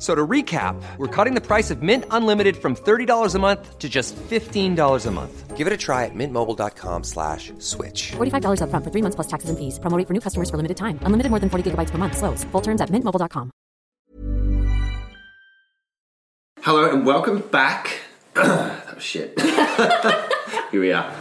F- So to recap, we're cutting the price of Mint Unlimited from $30 a month to just $15 a month. Give it a try at mintmobile.com slash switch. $45 upfront for three months plus taxes and fees. Promo rate for new customers for limited time. Unlimited more than 40 gigabytes per month. Slows. Full terms at mintmobile.com. Hello and welcome back. that was oh, shit. Here we are.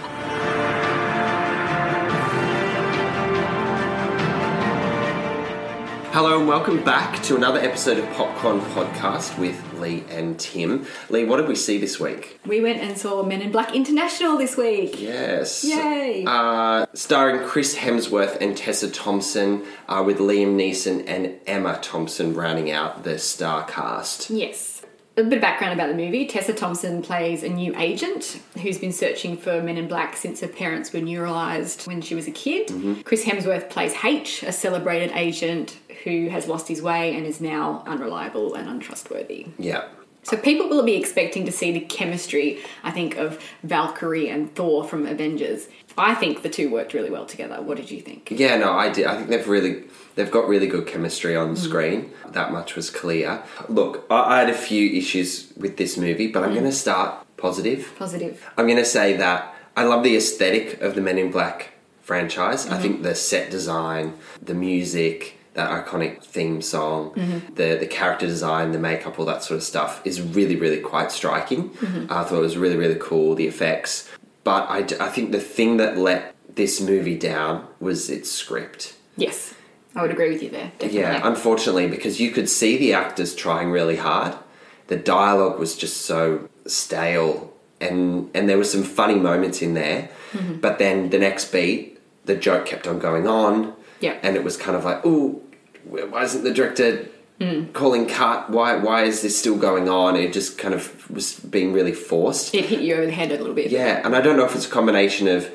Hello and welcome back to another episode of Popcorn Podcast with Lee and Tim. Lee, what did we see this week? We went and saw Men in Black International this week. Yes. Yay. Uh, starring Chris Hemsworth and Tessa Thompson, uh, with Liam Neeson and Emma Thompson rounding out the star cast. Yes. A bit of background about the movie. Tessa Thompson plays a new agent who's been searching for Men in Black since her parents were neuralyzed when she was a kid. Mm-hmm. Chris Hemsworth plays H, a celebrated agent who has lost his way and is now unreliable and untrustworthy. Yeah. So people will be expecting to see the chemistry, I think, of Valkyrie and Thor from Avengers. I think the two worked really well together. What did you think? Yeah, no, I did. I think they've really they've got really good chemistry on Mm. screen. That much was clear. Look, I, I had a few issues with this movie, but Mm. I'm going to start positive. Positive. I'm going to say that I love the aesthetic of the Men in Black franchise. Mm-hmm. I think the set design, the music, that iconic theme song, Mm-hmm. the the character design, the makeup, all that sort of stuff is really, really quite striking. Mm-hmm. I thought it was really, really cool. The effects, but I, I think the thing that let this movie down was its script. Yes, I would agree with you there. Definitely. Yeah, unfortunately, because you could see the actors trying really hard. The dialogue was just so stale, and and there were some funny moments in there, Mm-hmm. but then the next beat, the joke kept on going on. Yeah. and it was kind of like, oh, why isn't the director Mm. calling cut? Why why is this still going on? It just kind of was being really forced. it hit you over the head a little bit. Yeah, and I don't know if it's a combination of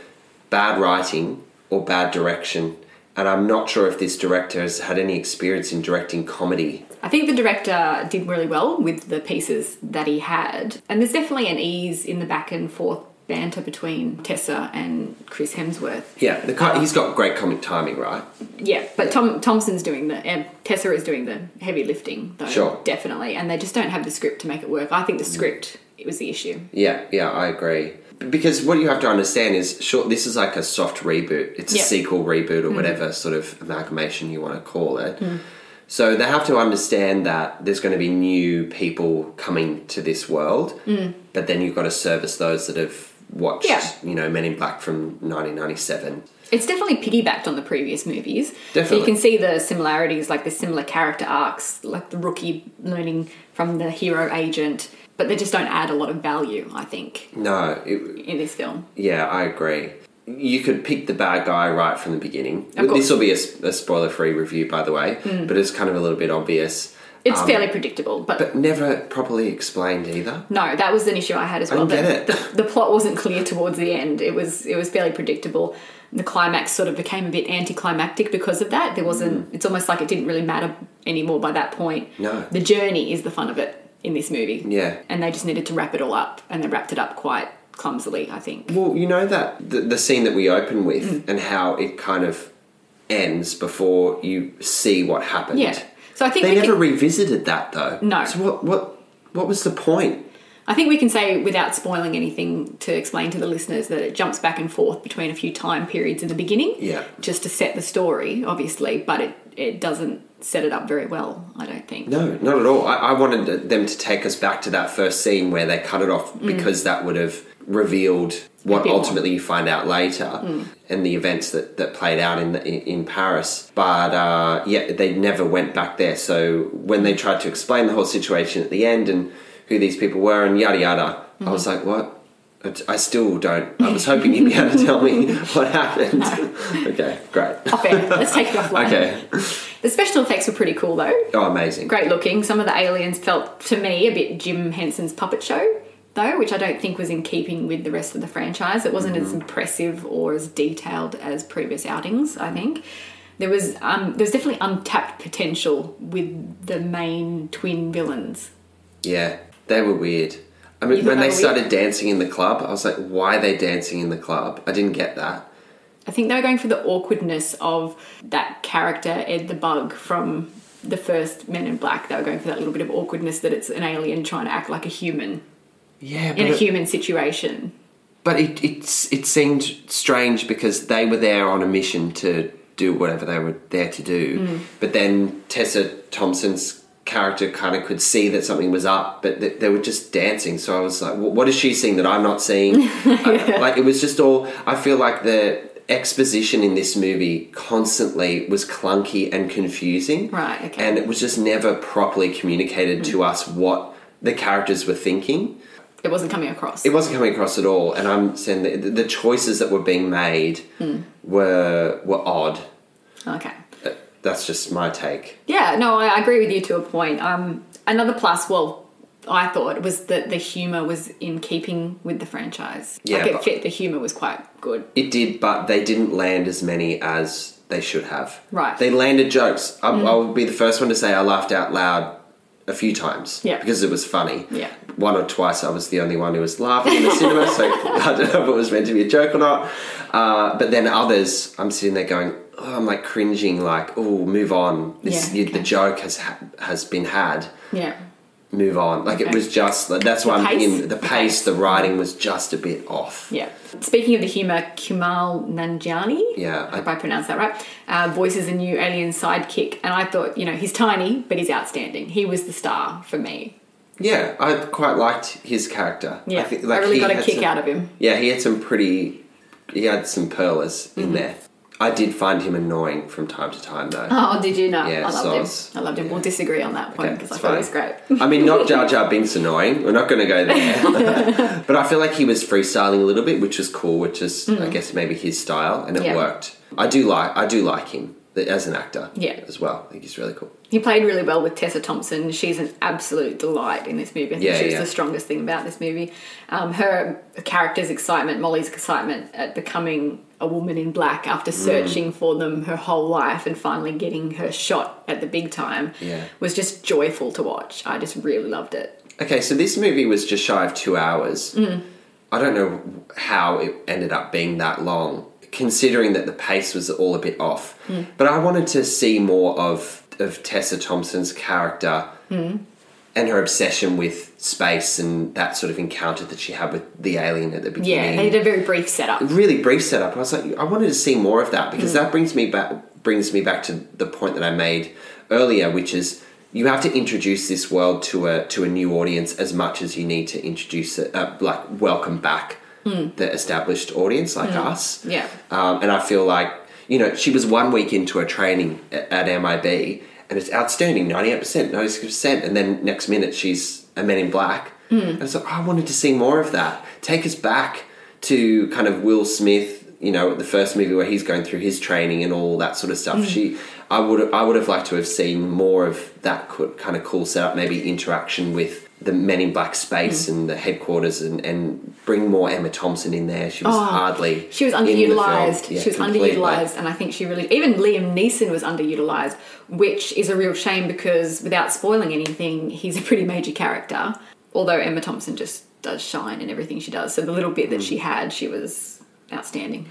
bad writing or bad direction. And I'm not sure if this director has had any experience in directing comedy. I think the director did really well with the pieces that he had. And there's definitely an ease in the back and forth banter between Tessa and Chris Hemsworth. Yeah, the he's got great comic timing, right? Yeah, but Tom Thompson's doing the uh, Tessa is doing the heavy lifting though. Sure. Definitely. And they just don't have the script to make it work. I think the mm. script it was the issue. Yeah, yeah, I agree. Because what you have to understand is, sure, this is like a soft reboot. It's a sequel reboot or mm. whatever sort of amalgamation you want to call it. Mm. So they have to understand that there's going to be new people coming to this world, but then you've got to service those that have watched, Yeah. you know, Men in Black from 1997. It's definitely piggybacked on the previous movies. So you can see the similarities, like the similar character arcs, like the rookie learning from the hero agent, but they just don't add a lot of value, I think, No, it, in this film. yeah, I agree. you could pick the bad guy right from the beginning. Of course. This will be a spoiler-free review, by the way, hmm. but it's kind of a little bit obvious, It's fairly predictable, but, but never properly explained either. no, that was an issue I had as well. that get it. The, the plot wasn't clear towards the end. It was it was fairly predictable. The climax sort of became a bit anticlimactic because of that. There wasn't. It's almost like it didn't really matter anymore by that point. Mm. No. the journey is the fun of it in this movie. Yeah. and they just needed to wrap it all up, and they wrapped it up quite clumsily. I think. Well, you know that the, the scene that we open with Mm. and how it kind of ends before you see what happened. Yeah. So I think They never can, revisited that though. No. So what what what was the point? I think we can say without spoiling anything to explain to the listeners that it jumps back and forth between a few time periods in the beginning. Yeah. Just to set the story, obviously, but it it doesn't set it up very well. I don't think. No, not at all. I, I wanted them to take us back to that first scene where they cut it off because that would have revealed what Mm. bit more. Mm. ultimately you find out later and the events that, that played out in, the, in in Paris. But uh, yeah, they never went back there. So when they tried to explain the whole situation at the end and who these people were and yada yada, I was Mm-hmm. like, what? I still don't. I was hoping you'd be able to tell me what happened. okay, great. Off air. Let's take it offline. Okay. The special effects were pretty cool though. Oh, amazing. Great looking. Some of the aliens felt to me a bit Jim Henson's puppet show. Though, which I don't think was in keeping with the rest of the franchise. It wasn't as impressive or as detailed as previous outings, I think. There was um, there was definitely untapped potential with the main twin villains. Yeah, they were weird. I mean, when they they started weird? dancing in the club, I was like, why are they dancing in the club? I didn't get that. I think they were going for the awkwardness of that character, Ed the Bug, from the first Men in Black. They were going for that little bit of awkwardness that it's an alien trying to act like a human Yeah, in a it, human situation. but it it's it seemed strange because they were there on a mission to do whatever they were there to do. Mm. But then Tessa Thompson's character kind of could see that something was up, but th- they were just dancing. So I was like, "Wh- what is she seeing that I'm not seeing? I- like it was just all. I feel like the exposition in this movie constantly was clunky and confusing. Right, okay. And it was just never properly communicated to us what the characters were thinking. It wasn't coming across. It wasn't coming across at all, and I'm saying the, the choices that were being made were were odd. okay. Uh, That's just my take. Yeah, no, I agree with you to a point. Um, another plus, well, I thought was that the humor was in keeping with the franchise. Yeah, like it fit. The humor was quite good. It did, but they didn't land as many as they should have. Right. Mm. They landed jokes. I, I will be the first one to say I laughed out loud a few times. Yeah. Because it was funny. Yeah. One or twice I was the only one who was laughing in the cinema, so I don't know if it was meant to be a joke or not. Uh, but then others, I'm sitting there going, oh, I'm like cringing, like, oh, move on. This, Yeah, okay. The joke has ha- has been had. Yeah. Move on. Like it Okay. was just that's why The I'm pace? thinking the pace, the writing was just a bit off. Yeah. Speaking of the humour, Kumail Nanjiani. Yeah, I hope I- I pronounced that right. Uh, voices a new alien sidekick, and I thought, you know, he's tiny, but he's outstanding. He was the star for me. Yeah, I quite liked his character. Yeah, I, think, really he got a kick some- out of him. Yeah, he had some pretty. He had some pearlers Mm-hmm. in there. I did find him annoying from time to time, though. Oh, did you know? Yeah, I loved so him. I loved him. yeah. We'll disagree on that point Okay, because I it's thought he was great. I mean, not Jar Jar Binks annoying. We're not going to go there. but I feel like he was freestyling a little bit, which was cool. Which is, I guess, maybe his style, and it Mm. Yeah. worked. I do like. I do like him as an actor. Yeah. as well. I think he's really cool. He played really well with Tessa Thompson. She's an absolute delight in this movie. I think Yeah, she's yeah. the strongest thing about this movie. Um, her character's excitement, Molly's excitement at becoming a woman in black after Mm. searching for them her whole life and finally getting her shot at the big time Yeah. was just joyful to watch. I just really loved it. Okay, so this movie was just shy of two hours. Mm. I don't know how it ended up being that long, considering that the pace was all a bit off. Mm. But I wanted to see more of of Tessa Thompson's character Mm. and her obsession with space and that sort of encounter that she had with the alien at the beginning. Yeah, they did a very brief setup. really brief setup. I was like, I wanted to see more of that because Mm. that brings me back brings me back to the point that I made earlier, which is you have to introduce this world to a to a new audience as much as you need to introduce it, uh, like welcome back the established audience like us. Hmm. Yeah. Um, and I feel like you know she was one week into her training at, at MIB and it's outstanding, ninety eight percent, ninety six percent, and then next minute she's a man in Black. Hmm. And like, I wanted to see more of that. Take us back to kind of Will Smith you know the first movie where he's going through his training and all that sort of stuff. Mm. She, I would I would have liked to have seen more of that kind of cool setup, maybe interaction with the Men in Black space Mm. and the headquarters, and, and bring more Emma Thompson in there. She was hardly Oh, She was in the film. underutilized. Yeah, she was completely. underutilized, and I think she really even Liam Neeson was underutilized, which is a real shame because without spoiling anything, he's a pretty major character. Although Emma Thompson just does shine in everything she does, so the little bit that Mm. she had, she was outstanding.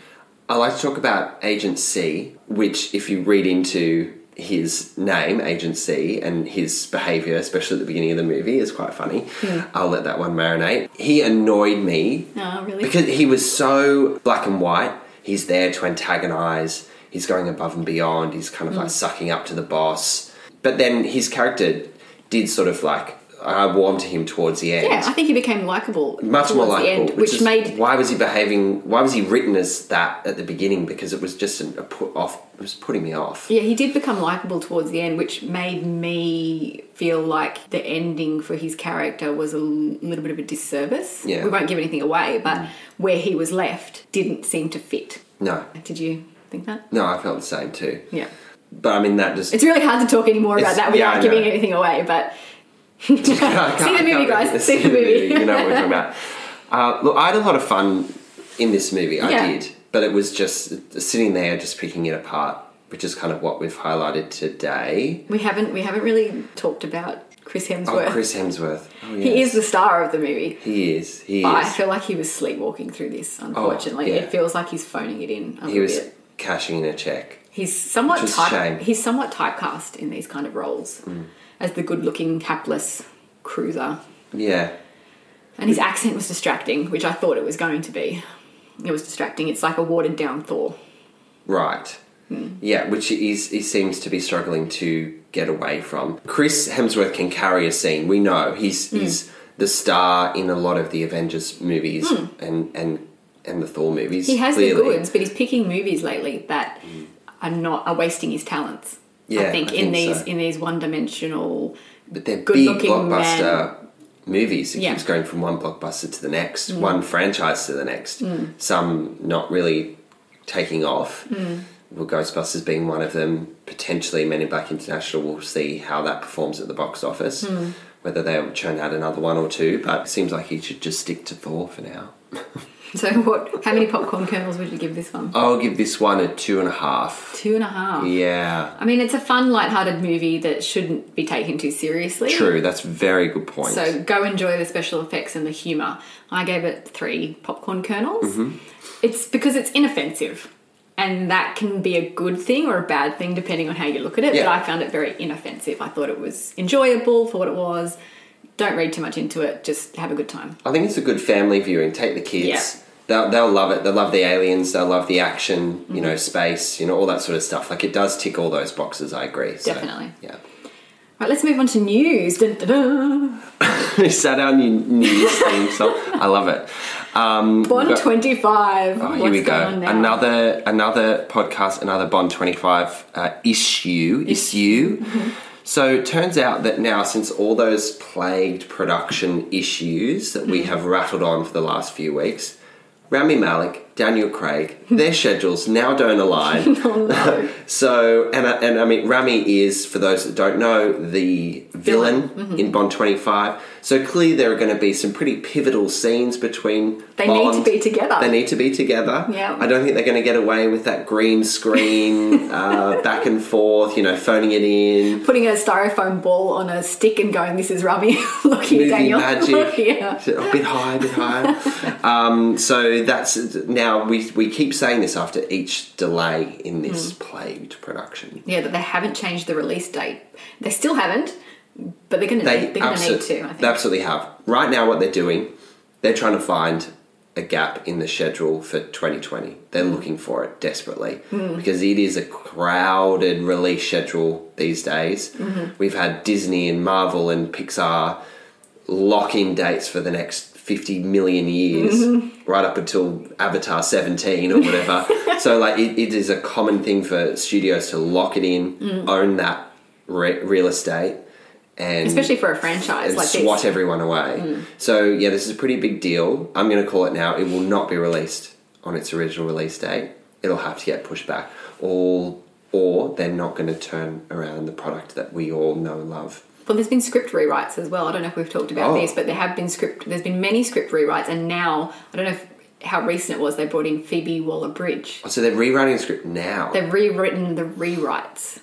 I like to talk about Agent C, which, if you read into his name, agency, and his behaviour, especially at the beginning of the movie, is quite funny. I'll let that one marinate. He annoyed me Oh, really? because he was so black and white. He's there to antagonise. He's going above and beyond. He's kind of Mm. like sucking up to the boss. But then his character did sort of like I warmed to him towards the end yeah, I think he became likable. much more towards the likable, end, which, which is made why was he behaving? Why was he written as that at the beginning? Because it was just a, put off. It was putting me off. Yeah, he did become likable towards the end, which made me feel like the ending for his character was a little bit of a disservice. Yeah. We won't give anything away, but mm. where he was left didn't seem to fit. No, Did you think that? no, I felt the same too. Yeah. But I mean, that just It's really hard to talk anymore about that without yeah, giving anything away, but See the movie, guys. See the movie. you know what we're talking about. Uh, look, I had a lot of fun in this movie. I Yeah. did, but it was just sitting there, just picking it apart, which is kind of what we've highlighted today. we haven't we haven't really talked about Chris Hemsworth. Oh, Chris Hemsworth. Oh, He is the star of the movie. He is. He But I feel like he was sleepwalking through this, unfortunately. yeah. It feels like he's phoning it in a He was bit. cashing in a check. He's somewhat is type, shame. he's somewhat typecast in these kind of roles Mm. As the good-looking, hapless cruiser. Yeah. And his accent was distracting, which I thought it was going to be. It was distracting. It's like a watered-down Thor. Right. Hmm. Yeah, which he's, he seems to be struggling to get away from. Chris Hemsworth can carry a scene. We know he's Hmm. he's the star in a lot of the Avengers movies and and and the Thor movies. Hmm. He has clearly. the goods, but he's picking movies lately that are not are wasting his talents. Yeah, I think I in think these so. in these one-dimensional. But they're big blockbuster movies. It Yeah. keeps going from one blockbuster to the next, Mm. one franchise to the next. Some not really taking off. Mm. Well, Ghostbusters being one of them. Potentially, Men in Black International. We'll see how that performs at the box office. Mm. Whether they'll churn out another one or two, but it seems like he should just stick to Thor for now. So, what? How many popcorn kernels would you give this one? I'll give this one a two and a half. Two and a half. Yeah, I mean, it's a fun, light-hearted movie that shouldn't be taken too seriously. true. That's a very good point. So go enjoy the special effects and the humour. I gave it three popcorn kernels. Mm-hmm. It's because it's inoffensive. And that can be a good thing or a bad thing depending on how you look at it. Yeah. But I found it very inoffensive. I thought it was enjoyable for what it was. Don't read too much into it, just have a good time. I think it's a good family viewing. Take the kids. Yeah. They'll, they'll love it. They'll love the aliens. They'll love the action, Mm-hmm. you know, space, you know, all that sort of stuff. Like it does tick all those boxes, I agree. So, Definitely. Yeah. Right, let's move on to news. Dun, dun, dun. Is that our new news theme song? I love it. Um, Bond got- 25. Oh, What's here we go. going on now? Another another podcast, another Bond twenty five uh, issue issue. Mm-hmm. So it turns out that now, since all those plagued production issues that Mm-hmm. we have rattled on for the last few weeks, Rami Malek, Daniel Craig, their schedules now don't align. Oh, so, and I- and I mean, Rami is, for those that don't know, the villain, Mm-hmm. in Bond twenty five. So clearly, there are going to be some pretty pivotal scenes between. They need to be together. They need to be together. Yeah. I don't think they're going to get away with that green screen, uh, back and forth, you know, phoning it in. Putting a styrofoam ball on a stick and going, This is Rami. Look here, Movie Daniel. magic. yeah. A bit high, a bit higher. um, so that's now we we keep saying this after each delay in this Hmm. plagued production. Yeah, that they haven't changed the release date. They still haven't, but they're going to They, need, they're need to. I think. they absolutely have. Right now, what they're doing, they're trying to find a gap in the schedule for 2020. They're Hmm. looking for it desperately because it is a crowded release schedule these days. Mm-hmm. We've had Disney and Marvel and Pixar lock in dates for the next 50 million years, Mm-hmm. right up until Avatar 17 or whatever. so, like, it, it is a common thing for studios to lock it in, Mm. own that re- real estate. And Especially for a franchise and like swat everyone away. So yeah, this is a pretty big deal. I'm going to call it now. It will not be released on its original release date, it'll have to get pushed back. Or or they're not going to turn around the product that we all know and love. Well, there's been script rewrites as well. I don't know if we've talked about Oh. this, but there have been script. There's been many script rewrites, and now I don't know if, how recent it was. They brought in Phoebe Waller-Bridge. Oh, so they're rewriting the script now. They've rewritten the rewrites,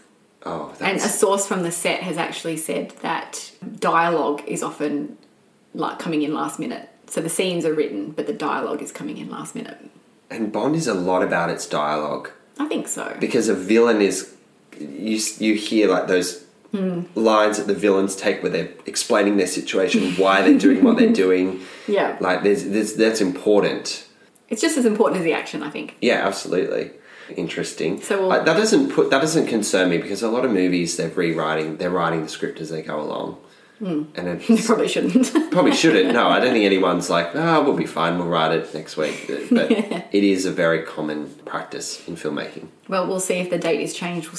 oh, and a source from the set has actually said that dialogue is often like coming in last minute. So the scenes are written, but the dialogue is coming in last minute. and Bond is a lot about its dialogue. I think so. because a villain is you you hear like those Hmm. lines that the villains take where they're explaining their situation, why they're doing what they're doing. Yeah. Like there's, there's that's important. It's just as important as the action, I think. Yeah, absolutely. Interesting. So we'll- that doesn't put that doesn't concern me because a lot of movies they're rewriting they're writing the script as they go along. Hmm. And it Probably shouldn't. probably shouldn't. No, I don't think anyone's like, ah, we'll be fine. We'll write it next week. But it is a very common practice in filmmaking. well, we'll see if the date is changed. We'll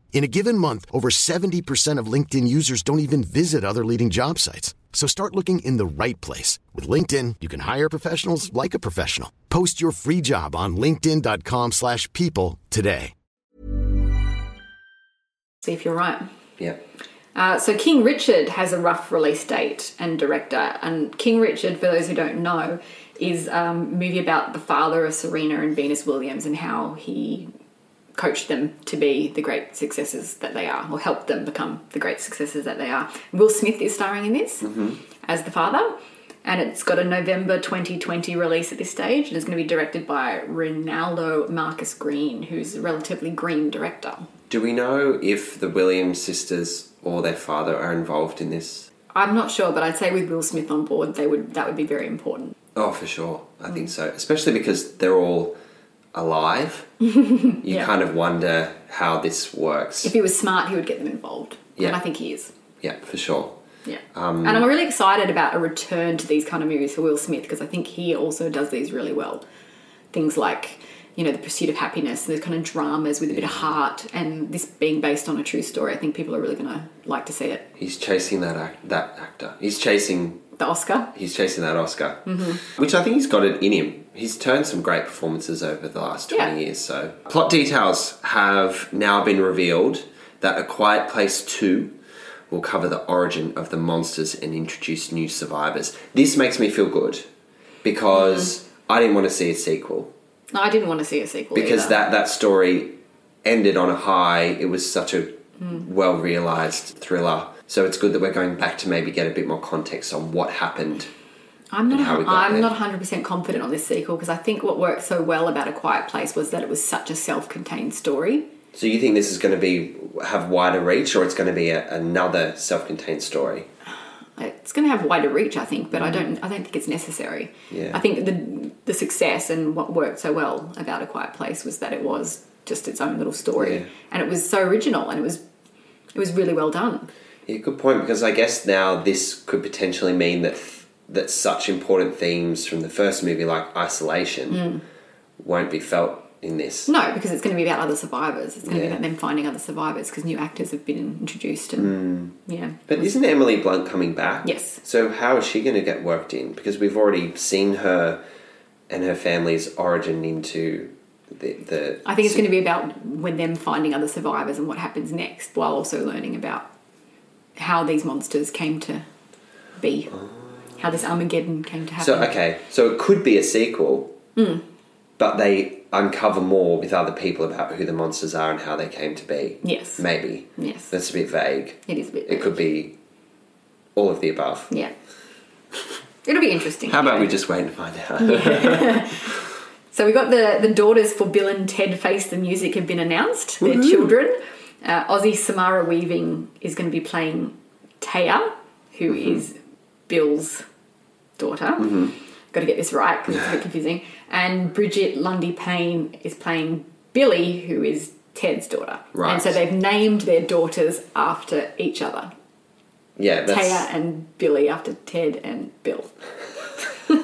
In a given month, over 70% of LinkedIn users don't even visit other leading job sites. So start looking in the right place. With LinkedIn, you can hire professionals like a professional. Post your free job on linkedin.com slash people today. see if you're right. Yeah. Uh, so King Richard has a rough release date and director, and King Richard, for those who don't know, is um, a movie about the father of Serena and Venus Williams and how he coached them to be the great successes that they are, or help them become the great successes that they are. Will Smith is starring in this mm-hmm. as the father, and it's got a November 2020 release at this stage, and it's going to be directed by Reinaldo Marcus Green, who's a relatively green director. Do we know if the Williams sisters or their father are involved in this? I'm not sure, but I'd say with Will Smith on board, they would that would be very important. Oh, for sure. I think so. Especially because they're all alive. you Yeah. kind of wonder how this works. If he was smart, he would get them involved, Yeah. and I think he is. yeah, for sure. Yeah, um, and I'm really excited about a return to these kind of movies for Will Smith because I think he also does these really well. Things like you know the pursuit of happiness, those kind of dramas with a bit of heart, and this being based on a true story. I think people are really going to like to see it. He's chasing that act- that actor. He's chasing The Oscar. he's chasing that Oscar, mm-hmm. which I think he's got it in him. He's turned some great performances over the last 20 Yeah. years. So, plot details have now been revealed that A Quiet Place 2 will cover the origin of the monsters and introduce new survivors. This makes me feel good because mm-hmm. I didn't want to see a sequel No, I didn't want to see a sequel because either. that, that story ended on a high. It was such a mm. well realized thriller. So it's good that we're going back to maybe get a bit more context on what happened I'm not. and how we got I'm there. not 100 percent confident on this sequel because I think what worked so well about A Quiet Place was that it was such a self-contained story. So you think this is going to be have wider reach, or it's going to be a, another self-contained story? It's going to have wider reach, I think, but I don't. I don't think it's necessary. Yeah. I think the the success and what worked so well about A Quiet Place was that it was just its own little story, Yeah. and it was so original, and it was it was really well done. Yeah, good point. Because I guess now this could potentially mean that that such important themes from the first movie, like isolation, hmm. won't be felt in this. No, because it's going to be about other survivors. It's going to be about them finding other survivors because new actors have been introduced, and hmm. yeah. But isn't Emily Blunt coming back? Yes. So how is she going to get worked in? Because we've already seen her and her family's origin into the. the I think it's going to be about when them finding other survivors and what happens next, while also learning about how these monsters came to be, oh. How this Armageddon came to happen. So okay, so it could be a sequel, but they uncover more with other people about who the monsters are and how they came to be. Yes. Maybe. Yes. That's a bit vague. It is a bit. It could be all of the above. Yeah. It'll be interesting. How about we just wait and find out? So we got the the daughters for Bill and Ted Face the Music have been announced. Their children. Uh, Ozzy Samara Weaving is going to be playing Taya, who is Bill's daughter. Mm-hmm. Got to get this right because it's a bit confusing. And Brigette Lundy-Paine is playing Billy, who is Ted's daughter. Right. And so they've named their daughters after each other. yeah, that's. Taya and Billy after Ted and Bill.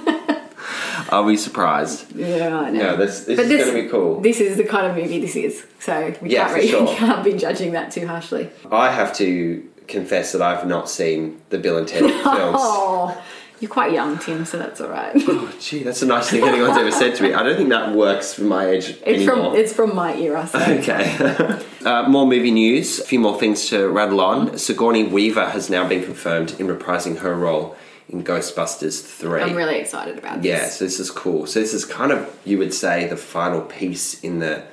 Are we surprised? Yeah, I know. No, this this But is going to be cool. This is the kind of movie this is, so we Yeah, can't really sure. can't be judging that too harshly. I have to confess that I've not seen the Bill and Ted films. Oh, you're quite young, Tim, so that's all right. Oh, gee, that's the nicest thing anyone's ever said to me. I don't think that works for my age It's anymore. from it's from my era. So. Okay. uh, more movie news. A few more things to rattle on. Sigourney Weaver has now been confirmed in reprising her role in Ghostbusters 3. I'm really excited about this Yeah, so this is cool. So this is kind of, you would say, the final piece in the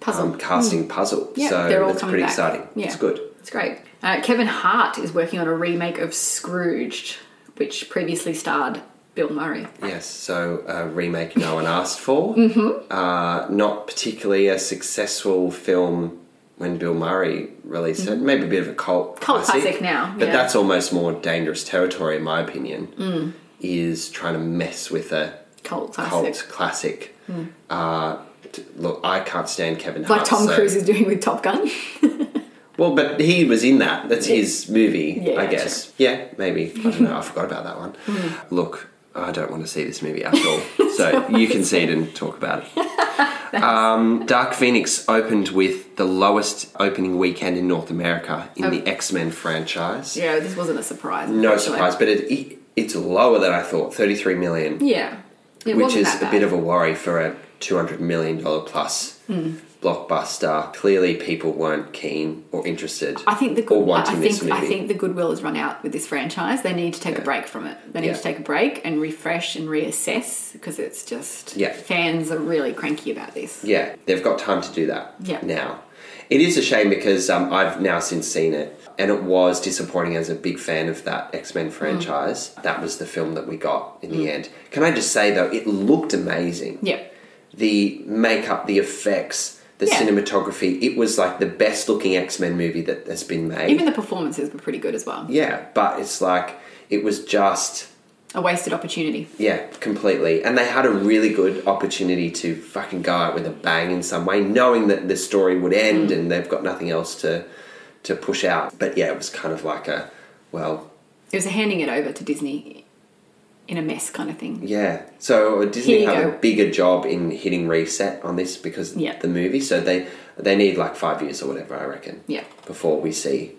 puzzle. um, casting puzzle. Yeah, so they're all that's pretty back. exciting. Yeah. It's good. It's great. Uh, Kevin Hart is working on a remake of Scrooged, which previously starred Bill Murray. Yes, so a remake no one asked for. mm-hmm. uh, not particularly a successful film when Bill Murray released it. Maybe a bit of a cult Mm-hmm. Cult classic now, But yeah. that's almost more dangerous territory, in my opinion, is trying to mess with a Cult cult classic. Hmm. classic. Uh, look, I can't stand Kevin Like Hart. Tom so- Cruise is doing with Top Gun. Well, but he was in that. That's his movie, Yeah, I guess. Yeah, maybe. I don't know. I forgot about that one. Hmm. Look, I don't want to see this movie at all. so you can see it and talk about it. um, Dark Phoenix opened with the lowest opening weekend in North America in the X Men franchise. yeah, this wasn't a surprise. No unfortunately. surprise, but it, it, it's lower than I thought 33 million, Yeah. It which wasn't is that a bit of a worry for a $200 million plus. Hmm. Blockbuster. Clearly, people weren't keen or interested. I think the good, I think. I think the goodwill has run out with this franchise. They need to take a break from it. They need Yeah. to take a break and refresh and reassess because it's just Yeah. fans are really cranky about this. Yeah, they've got time to do that Yeah. now. It is a shame because um, I've now since seen it, and it was disappointing as a big fan of that X Men franchise. That was the film that we got in the end. Can I just say though, it looked amazing. Yeah. The makeup, the effects, the Yeah. cinematography. It was like the best looking X Men movie that has been made. Even the performances were pretty good as well. yeah, but it's like it was just A wasted opportunity. Yeah, completely. And they had a really good opportunity to fucking go out with a bang in some way, knowing that the story would end Mm. and they've got nothing else to to push out. But yeah, it was kind of like a well, It was handing it over to Disney in a mess kind of thing. yeah. So Disney Here you have a go. bigger job in hitting reset on this because Yeah. the movie. So they they need like five years or whatever, I reckon. Yeah. Before we see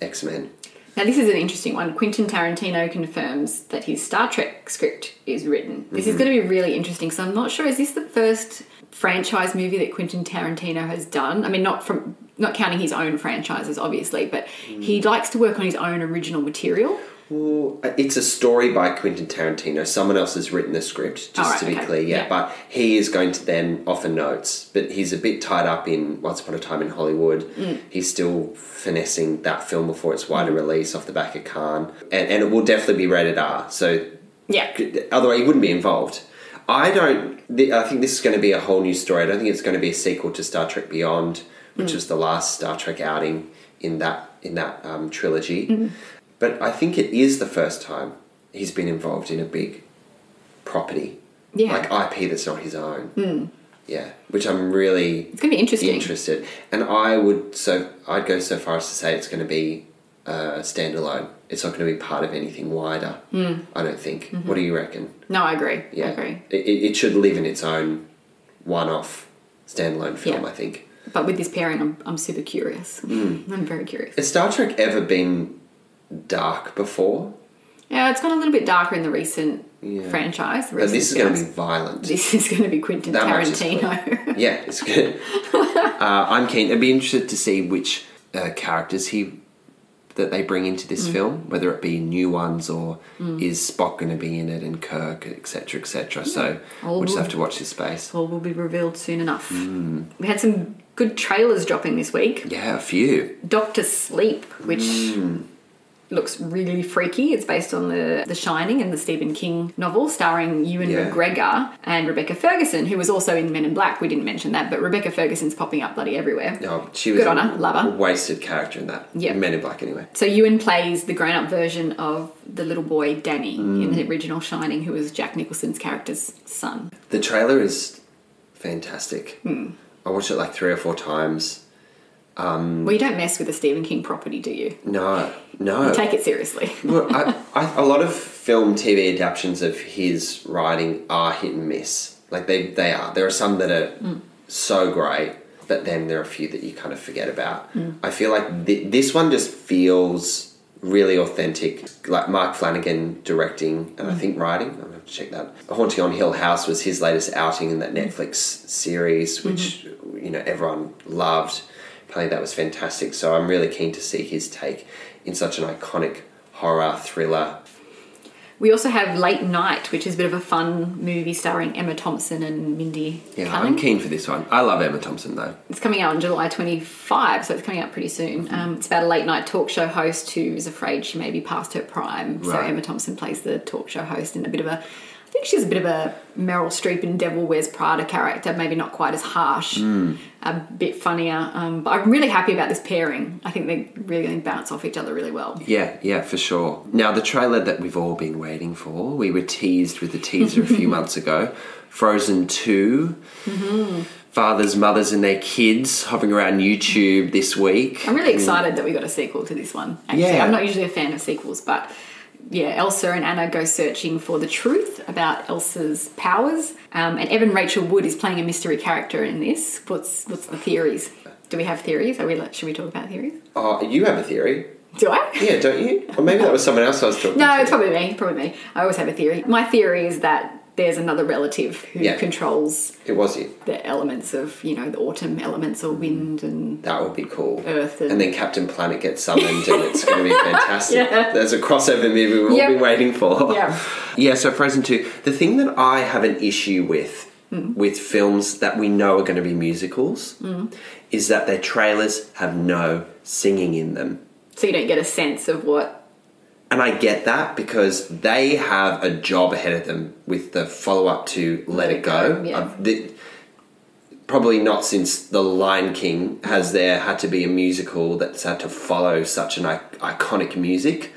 X Men. Now, this is an interesting one. Quentin Tarantino confirms that his Star Trek script is written. This Mm-hmm. is going to be really interesting. So, I'm not sure. Is this the first franchise movie that Quentin Tarantino has done? I mean, not from not counting his own franchises, obviously, but he Mm. likes to work on his own original material. Well, it's a story by Quentin Tarantino. Someone else has written the script, just Alright, to be okay. clear. Yeah, Yeah. but he is going to then offer notes. But he's a bit tied up in Once Upon a Time in Hollywood. Mm. He's still finessing that film before its wider release off the back of Cannes, and, and it will definitely be rated R. So Yeah. otherwise, he wouldn't be involved. I don't. I think this is going to be a whole new story. I don't think it's going to be a sequel to Star Trek Beyond, which Mm. was the last Star Trek outing in that in that um, trilogy. Mm-hmm. But I think it is the first time he's been involved in a big property, Yeah. like IP that's not his own. Yeah, which I'm really It's going to be interesting. interested. And I would so I'd go so far as to say it's going to be uh, standalone. It's not going to be part of anything wider. I don't think. What do you reckon? No, I agree. Yeah, I agree. It, it it should live in its own one-off standalone film. Yeah. I think. But with this pairing, I'm, I'm super curious. Mm. I'm very curious. Has Star Trek ever been dark before? Yeah, it's gone a little bit darker in the recent Yeah. franchise. the But this is going to be violent. This is going to be Quentin That Tarantino. yeah, it's good. uh, I'm keen. I'd be interested to see which uh, characters he that they bring into Mm. this film, whether it be new ones or is Spock going to be in it and Kirk, etc., etc. So All we'll just have to watch this space. All will be revealed soon enough. Hmm. We had some good trailers dropping this week. Yeah, a few. Doctor Sleep, which Hmm. Looks really freaky. It's based on the The Shining and the Stephen King novel, starring Ewan Yeah. McGregor and Rebecca Ferguson, who was also in Men in Black. We didn't mention that, but Rebecca Ferguson's popping up bloody everywhere. No, she was Good on a her, love her. wasted character in that. Yeah. Men in Black, anyway. So Ewan plays the grown-up version of the little boy Danny in Mm. the original Shining, who was Jack Nicholson's character's son. The trailer is fantastic. Hmm. I watched it like three or four times. Um, well, you don't mess with a Stephen King property, do you? No, no. Take it seriously. Well, I, I, a lot of film, TV adaptations of his writing are hit and miss. Like they, they are. There are some that are mm. so great, but then there are a few that you kind of forget about. Mm. I feel like th- this one just feels really authentic. Like Mark Flanagan directing and I mm. think writing. I'm gonna have to check that. Haunting on Hill House was his latest outing in that Netflix series, which mm-hmm. you know everyone loved. Apparently that was fantastic. So I'm really keen to see his take in such an iconic horror thriller. We also have Late Night, which is a bit of a fun movie starring Emma Thompson and Mindy Yeah, Kaling. I'm keen for this one. I love Emma Thompson though. It's coming out on July 25, so it's coming out pretty soon. Mm-hmm. Um, it's about a late night talk show host who is afraid she may be past her prime. So Emma Thompson plays the talk show host in a bit of a, I think she's a bit of a Meryl Streep in Devil Wears Prada character, maybe not quite as harsh, Mm. a bit funnier. Um, but I'm really happy about this pairing. I think they really bounce off each other really well. Yeah, yeah, for sure. Now the trailer that we've all been waiting for, we were teased with the teaser a few months ago. Frozen 2. Fathers, mothers, and their kids hopping around YouTube this week. I'm really excited that we got a sequel to this one. Actually, Yeah. I'm not usually a fan of sequels, but yeah, Elsa and Anna go searching for the truth about Elsa's powers, um, and Evan Rachel Wood is playing a mystery character in this. What's what's the theories? Do we have theories? Are we? like- Should we talk about theories? Oh, you have a theory. Do I? Yeah, don't you? Or maybe that was someone else I was talking No, to. it's probably me. Probably me. I always have a theory. My theory is that there's another relative who Yeah. controls It was you. the elements of you know the autumn elements or wind and That would be cool. Earth and- and then Captain Planet gets summoned, and it's going to be fantastic. Yeah. There's a crossover movie we've all Yep. been waiting for. Yeah. Yeah. So Frozen Two. The thing that I have an issue with Mm. with films that we know are going to be musicals Mm. is that their trailers have no singing in them. so you don't get a sense of what And I get that because they have a job ahead of them with the follow up to Let, It Go. yeah. Uh, the- probably not since The Lion King has there had to be a musical that's had to follow such an I- iconic music.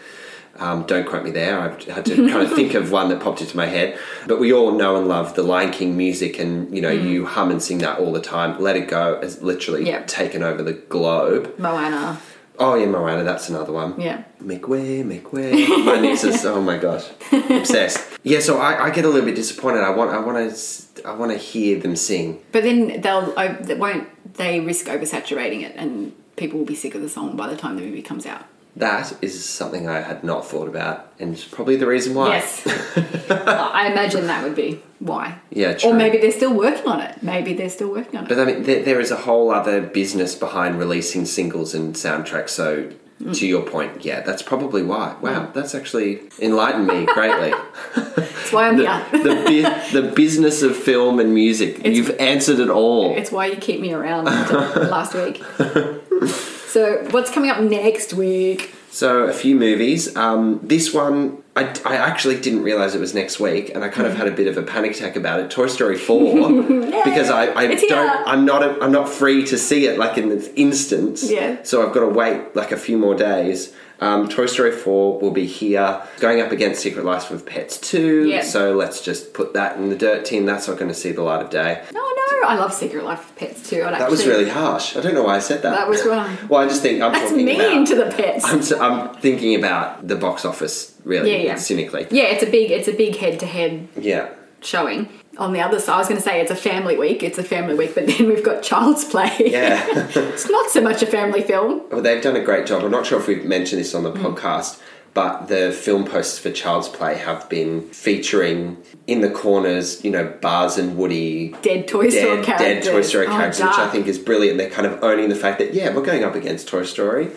Um, don't quote me there. I've had to kind of think of one that popped into my head. But we all know and love the Lion King music, and you know you hum and sing that all the time. Let It Go has literally Yeah. taken over the globe. Moana. Oh yeah, Moana, that's another one. Yeah. Make way, make way. My niece is oh my gosh, obsessed. Yeah, so I, I get a little bit disappointed. I want, I want to, I want to hear them sing. But then they'll they won't they risk oversaturating it, and people will be sick of the song by the time the movie comes out. That is something I had not thought about, and it's probably the reason why. Yes, I imagine that would be why. Yeah, true. Or maybe they're still working on it. Maybe they're still working on it. But I mean, there, there is a whole other business behind releasing singles and soundtracks. So, Mm. to your point, yeah, that's probably why. Wow, that's actually enlightened me greatly. that's why I'm the, here. the, the business of film and music. You've answered it all. It's why you keep me around last week. So what's coming up next week? So a few movies. Um, this one, I, I actually didn't realize it was next week, and I kind of had a bit of a panic attack about it. Toy Story Four, because I, I It's here. don't, I'm not, a, I'm not free to see it like in this instance. Yeah. So I've got to wait like a few more days. Um, Toy Story Four will be here, going up against Secret Life of Pets Two. Yeah. So let's just put that in the dirt team. That's not going to see the light of day. No, no, I love Secret Life of Pets too. I'd That was really harsh. I don't know why I said that. That was wrong. well, I just think I'm That's talking mean about, to the pets. I'm, s- I'm thinking about the box office, really, Yeah, yeah. cynically. yeah, it's a big, it's a big head-to-head Yeah. showing. On the other side, I was going to say it's a family week. It's a family week, but then we've got Child's Play. Yeah. it's not so much a family film. well, they've done a great job. I'm not sure if we've mentioned this on Mm. the podcast, but the film posters for Child's Play have been featuring in the corners, you know, Buzz and Woody. Dead Toy Story Dead, characters. dead Toy Story Oh, characters, which I think is brilliant. They're kind of owning the fact that, yeah, we're going up against Toy Story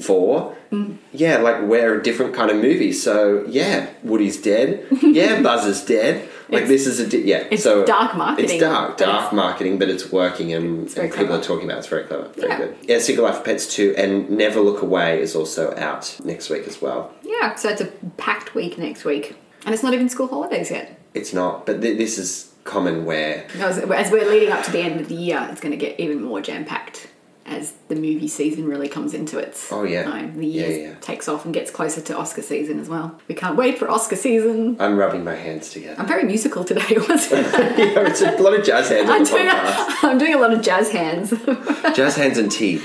4. Mm. Yeah, like we're a different kind of movie. So, yeah, Woody's dead. Yeah, Buzz is dead. Like It's- this is a di- yeah. it's so dark marketing, It's dark, dark it's- marketing, but it's working and, very and people clever. are talking about it. It's very clever. Very Yeah. good. Yeah, Secret Life of Pets two and Never Look Away is also out next week as well. Yeah, so it's a packed week next week. And it's not even school holidays yet. It's not, but th- this is common where As, as we're leading up to the end of the year, it's going to get even more jam packed as the movie season really comes into its Oh, yeah. time. The year yeah. takes off and gets closer to Oscar season as well. We can't wait for Oscar season. I'm rubbing my hands together. I'm very musical today, wasn't I? yeah, it's a lot of jazz hands I'm the doing, a. I'm doing a lot of jazz hands. jazz hands and tea.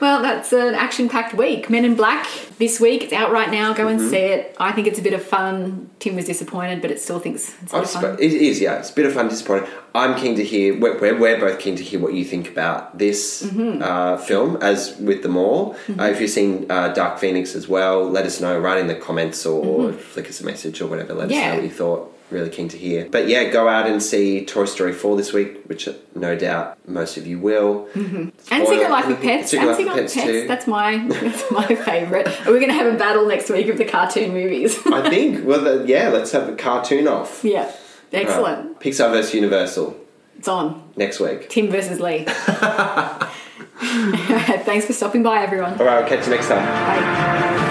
Well, that's an action packed week. Men in Black this week. It's out right now. Go Mm-hmm. and see it. I think it's a bit of fun. Tim was disappointed, but it still thinks it's a I bit of fun. it is, yeah. It's a bit of fun, disappointing. I'm keen to hear. We're, we're, we're both keen to hear what you think about this Mm-hmm. uh, film, as with them all. Uh, if you've seen uh, Dark Phoenix as well, let us know. Write in the comments or flick us a message or whatever. Let us Mm-hmm. Know what you thought. Really keen to hear. But yeah, go out and see Toy Story 4 this week, which no doubt most of you will. Mm-hmm. and Secret Life of Pets. Secret and Life Secret of Life of Pets Pets. That's my that's my favourite. Are we going to have a battle next week of the cartoon movies? I think. Well, the, yeah. Let's have a cartoon off. yeah, excellent. Right. Pixar versus Universal It's on. next week. Tim versus Lee. Thanks for stopping by, everyone. All right. I'll catch you next time. Bye.